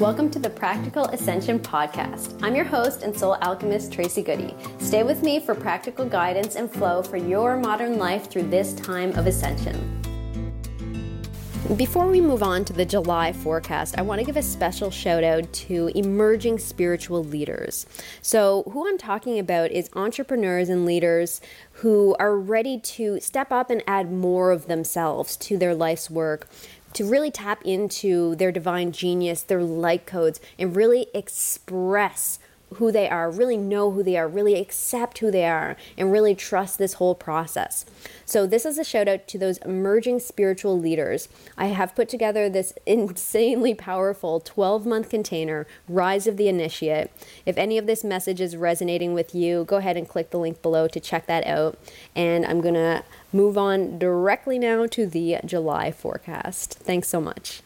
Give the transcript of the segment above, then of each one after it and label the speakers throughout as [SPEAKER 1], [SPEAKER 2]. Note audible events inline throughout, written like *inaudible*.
[SPEAKER 1] Welcome to the Practical Ascension Podcast. I'm your host and soul alchemist, Tracy Goody. Stay with me for practical guidance and flow for your modern life through this time of ascension. Before we move on to the July forecast, I want to give a special shout out to emerging spiritual leaders. So, who I'm talking about is entrepreneurs and leaders who are ready to step up and add more of themselves to their life's work to really tap into their divine genius, their light codes, and really express who they are, really know who they are, really accept who they are, and really trust this whole process. So, this is a shout out to those emerging spiritual leaders. I have put together this *laughs* insanely powerful 12 month container, Rise of the Initiate. If any of this message is resonating with you, go ahead and click the link below to check that out. And I'm going to move on directly now to the July forecast. Thanks so much.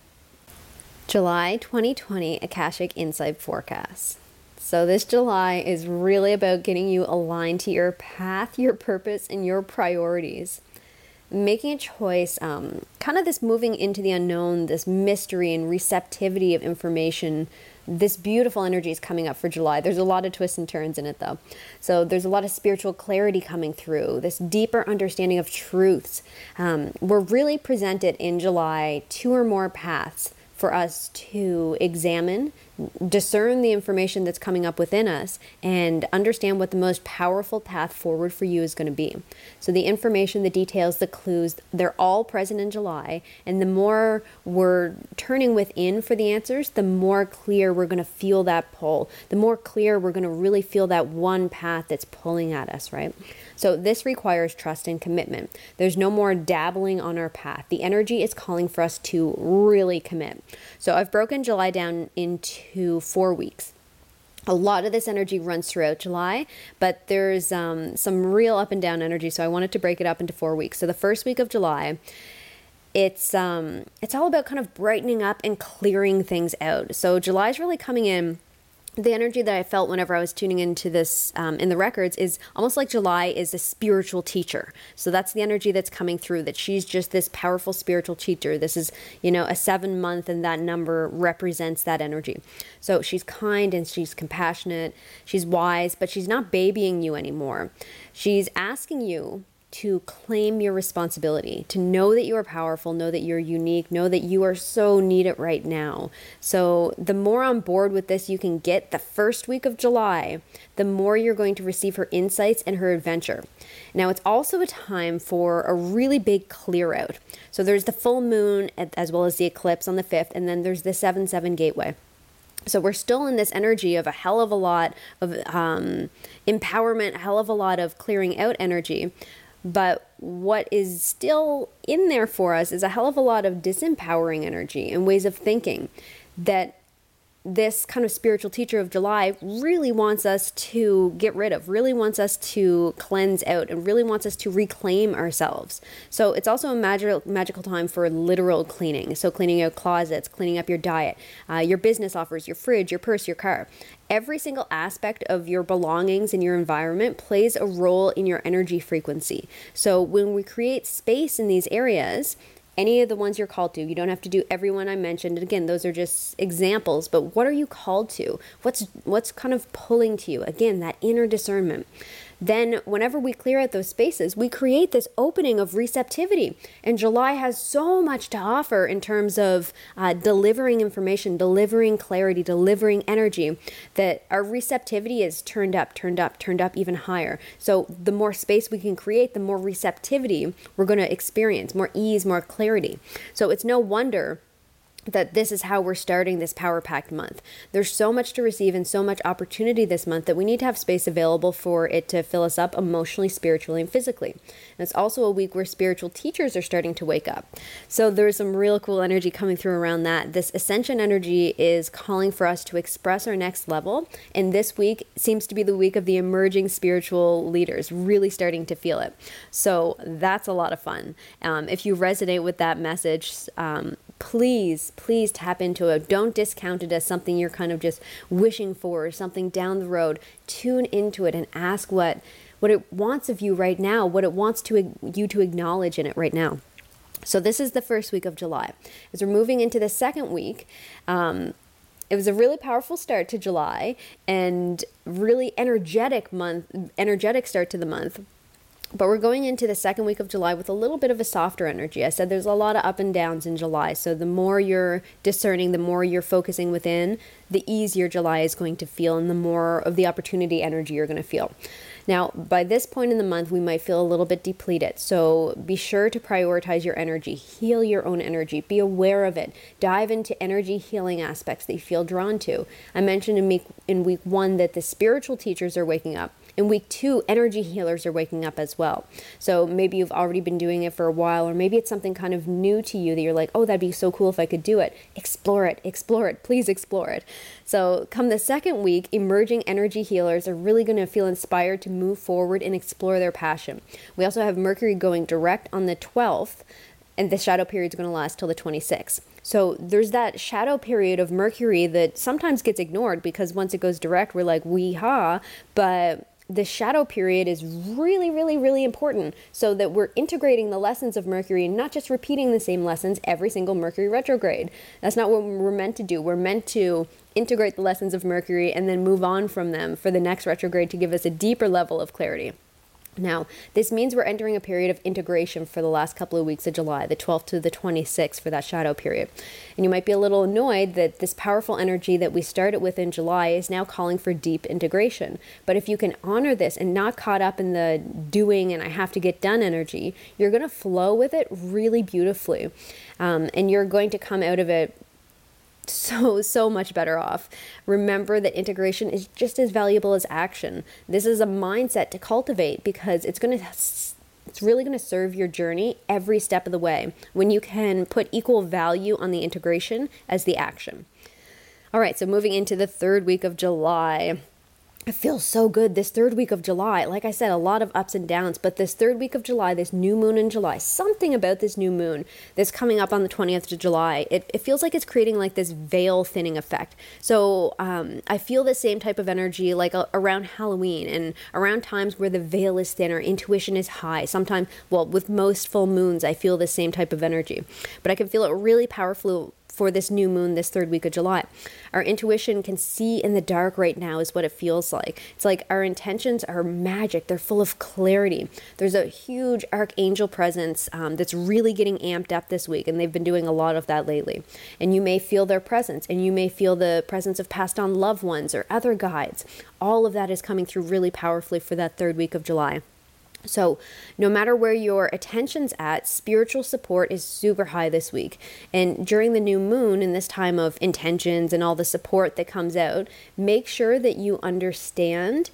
[SPEAKER 1] July 2020 Akashic Insight Forecast. So, this July is really about getting you aligned to your path, your purpose, and your priorities. Making a choice, um, kind of this moving into the unknown, this mystery and receptivity of information. This beautiful energy is coming up for July. There's a lot of twists and turns in it, though. So, there's a lot of spiritual clarity coming through, this deeper understanding of truths. Um, we're really presented in July two or more paths for us to examine, discern the information that's coming up within us, and understand what the most powerful path forward for you is going to be. So, the information, the details, the clues, they're all present in July. And the more we're turning within for the answers, the more clear we're going to feel that pull. The more clear we're going to really feel that one path that's pulling at us, right? So this requires trust and commitment. There's no more dabbling on our path. The energy is calling for us to really commit. So I've broken July down into four weeks a lot of this energy runs throughout July, but there's um, some real up and down energy. So I wanted to break it up into four weeks. So the first week of July, it's um, it's all about kind of brightening up and clearing things out. So July is really coming in the energy that I felt whenever I was tuning into this um, in the records is almost like July is a spiritual teacher. So that's the energy that's coming through, that she's just this powerful spiritual teacher. This is, you know, a seven month, and that number represents that energy. So she's kind and she's compassionate, she's wise, but she's not babying you anymore. She's asking you to claim your responsibility, to know that you are powerful, know that you're unique, know that you are so needed right now. So, the more on board with this you can get the first week of July, the more you're going to receive her insights and her adventure. Now, it's also a time for a really big clear out. So, there's the full moon as well as the eclipse on the 5th, and then there's the 7 7 gateway. So we're still in this energy of a hell of a lot of um, empowerment, a hell of a lot of clearing out energy. But what is still in there for us is a hell of a lot of disempowering energy and ways of thinking that this kind of spiritual teacher of July really wants us to get rid of, really wants us to cleanse out, and really wants us to reclaim ourselves. So it's also a magical magical time for literal cleaning. So cleaning out closets, cleaning up your diet, uh, your business offers, your fridge, your purse, your car. Every single aspect of your belongings and your environment plays a role in your energy frequency. So when we create space in these areas, any of the ones you're called to. You don't have to do everyone I mentioned. And again, those are just examples, but what are you called to? What's what's kind of pulling to you? Again, that inner discernment then whenever we clear out those spaces, we create this opening of receptivity. And July has so much to offer in terms of uh, delivering information, delivering clarity, delivering energy, that our receptivity is turned up, turned up, turned up even higher. So the more space we can create, the more receptivity we're going to experience, more ease, more clarity. So it's no wonder that this is how we're starting this power packed month. There's so much to receive and so much opportunity this month that we need to have space available for it to fill us up emotionally, spiritually, and physically. And it's also a week where spiritual teachers are starting to wake up. So there's some real cool energy coming through around that. This ascension energy is calling for us to express our next level. And this week seems to be the week of the emerging spiritual leaders, really starting to feel it. So that's a lot of fun. Um, if you resonate with that message, um, please, please tap into it. Don't discount it as something you're kind of just wishing for or something down the road. Tune into it and ask what what it wants of you right now, what it wants to you to acknowledge in it right now. So this is the first week of July. As we're moving into the second week, um, it was a really powerful start to July and really energetic month, energetic start to the month. But we're going into the second week of July with a little bit of a softer energy. I said there's a lot of up and downs in July. So the more you're discerning, the more you're focusing within, the easier July is going to feel and the more of the opportunity energy you're going to feel. Now, by this point in the month, we might feel a little bit depleted. So be sure to prioritize your energy, heal your own energy, be aware of it, dive into energy healing aspects that you feel drawn to. I mentioned in week, in week one that the spiritual teachers are waking up. In week two, energy healers are waking up as well. So maybe you've already been doing it for a while, or maybe it's something kind of new to you that you're like, oh, that'd be so cool if I could do it. Explore it, explore it, please explore it. So, come the second week, emerging energy healers are really going to feel inspired to move forward and explore their passion. We also have Mercury going direct on the 12th, and the shadow period is going to last till the 26th. So there's that shadow period of Mercury that sometimes gets ignored because once it goes direct, we're like, wee ha. But the shadow period is really, really, really important so that we're integrating the lessons of Mercury and not just repeating the same lessons every single Mercury retrograde. That's not what we're meant to do. We're meant to integrate the lessons of Mercury and then move on from them for the next retrograde to give us a deeper level of clarity. Now, this means we're entering a period of integration for the last couple of weeks of July, the 12th to the 26th for that shadow period. And you might be a little annoyed that this powerful energy that we started with in July is now calling for deep integration. But if you can honor this and not caught up in the doing and I have to get done energy, you're going to flow with it really beautifully. Um, and you're going to come out of it so, so much better off. Remember that integration is just as valuable as action. This is a mindset to cultivate because it's going to it's really going to serve your journey every step of the way when you can put equal value on the integration as the action. All right, so moving into the third week of July. It feels so good this third week of July. Like I said, a lot of ups and downs, but this third week of July, this new moon in July, something about this new moon that's coming up on the 20th of July, it, it feels like it's creating like this veil thinning effect. So um, I feel the same type of energy like uh, around Halloween and around times where the veil is thinner, intuition is high. Sometimes, well, with most full moons, I feel the same type of energy, but I can feel it really powerfully for this new moon this third week of July. Our intuition can see in the dark right now, is what it feels like. It's like our intentions are magic, they're full of clarity. There's a huge archangel presence um, that's really getting amped up this week, and they've been doing a lot of that lately. And you may feel their presence, and you may feel the presence of passed on loved ones or other guides. All of that is coming through really powerfully for that third week of July. So, no matter where your attention's at, spiritual support is super high this week. And during the new moon and this time of intentions and all the support that comes out, make sure that you understand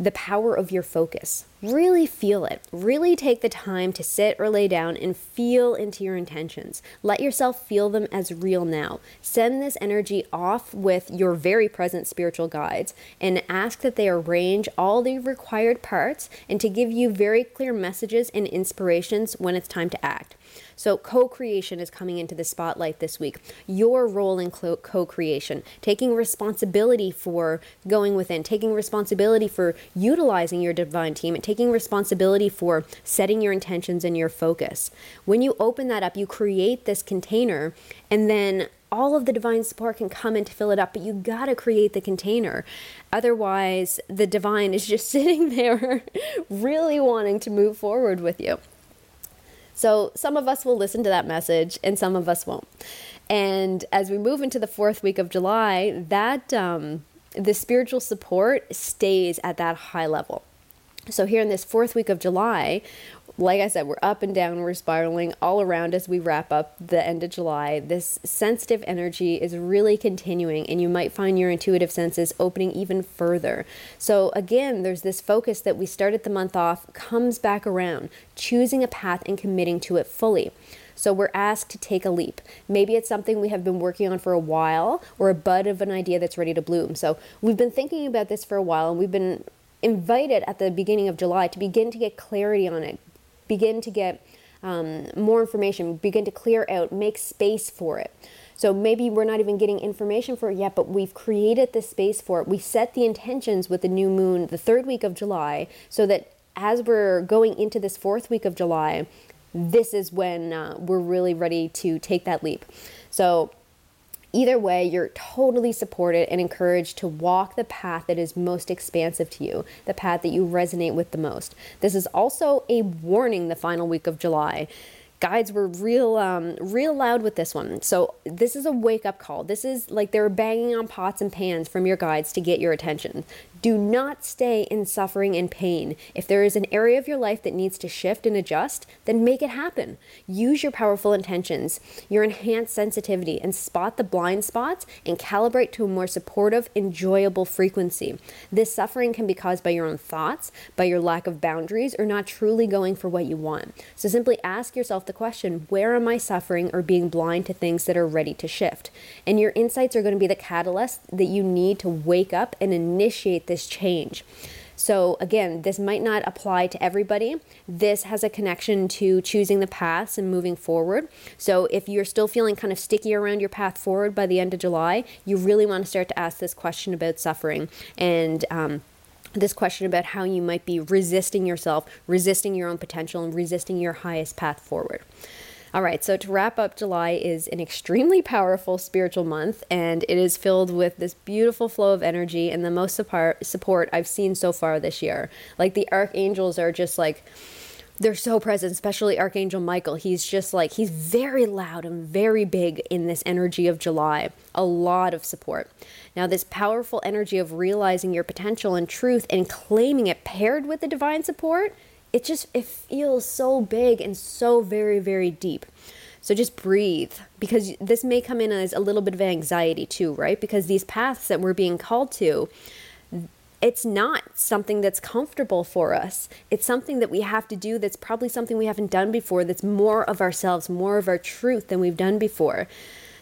[SPEAKER 1] the power of your focus. Really feel it. Really take the time to sit or lay down and feel into your intentions. Let yourself feel them as real now. Send this energy off with your very present spiritual guides and ask that they arrange all the required parts and to give you very clear messages and inspirations when it's time to act. So, co creation is coming into the spotlight this week. Your role in co creation, taking responsibility for going within, taking responsibility for utilizing your divine team, and taking responsibility for setting your intentions and your focus. When you open that up, you create this container, and then all of the divine support can come in to fill it up, but you gotta create the container. Otherwise, the divine is just *laughs* sitting there, really wanting to move forward with you. So some of us will listen to that message and some of us won't. And as we move into the fourth week of July, that um, the spiritual support stays at that high level. So here in this fourth week of July, like I said, we're up and down, we're spiraling all around as we wrap up the end of July. This sensitive energy is really continuing, and you might find your intuitive senses opening even further. So, again, there's this focus that we started the month off comes back around, choosing a path and committing to it fully. So we're asked to take a leap. Maybe it's something we have been working on for a while or a bud of an idea that's ready to bloom. So we've been thinking about this for a while and we've been invited at the beginning of July to begin to get clarity on it, begin to get um, more information, begin to clear out, make space for it. So maybe we're not even getting information for it yet, but we've created the space for it. We set the intentions with the new moon the third week of July so that as we're going into this fourth week of July, this is when uh, we're really ready to take that leap. So Either way, you're totally supported and encouraged to walk the path that is most expansive to you, the path that you resonate with the most. This is also a warning the final week of July. Guides were real um, real loud with this one. So this is a wake up call. This is like they're banging on pots and pans from your guides to get your attention do not stay in suffering and pain. If there is an area of your life that needs to shift and adjust, then make it happen. Use your powerful intentions, your enhanced sensitivity, and spot the blind spots and calibrate to a more supportive, enjoyable frequency. This suffering can be caused by your own thoughts, by your lack of boundaries, or not truly going for what you want. So simply ask yourself the question where am I suffering or being blind to things that are ready to shift? And your insights are going to be the catalyst that you need to wake up and initiate this change. So, again, this might not apply to everybody. This has a connection to choosing the paths and moving forward. So, if you're still feeling kind of sticky around your path forward by the end of July, you really want to start to ask this question about suffering and, um, this question about how you might be resisting yourself, resisting your own potential, and resisting your highest path forward. All right, so to wrap up, July is an extremely powerful spiritual month, and it is filled with this beautiful flow of energy and the most support I've seen so far this year. Like the archangels are just like, they're so present, especially Archangel Michael. He's just like, he's very loud and very big in this energy of July. A lot of support. Now, this powerful energy of realizing your potential and truth and claiming it paired with the divine support it just it feels so big and so very very deep. So just breathe because this may come in as a little bit of anxiety too right? Because these paths that we're being called to it's not something that's comfortable for us. It's something that we have to do that's probably something we haven't done before that's more of ourselves more of our truth than we've done before.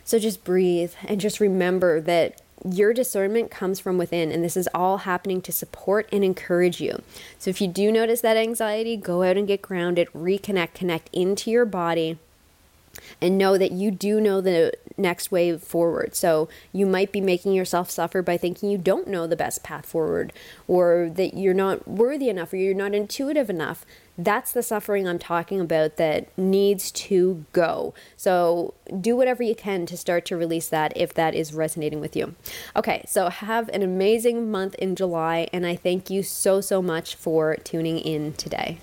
[SPEAKER 1] So just breathe and just remember that your discernment comes from within, and this is all happening to support and encourage you. So, if you do notice that anxiety, go out and get grounded, reconnect, connect into your body, and know that you do know the next way forward. So, you might be making yourself suffer by thinking you don't know the best path forward, or that you're not worthy enough, or you're not intuitive enough. That's the suffering I'm talking about that needs to go. So do whatever you can to start to release that if that is resonating with you. Okay, so have an amazing month in July, and I thank you so, so much for tuning in today.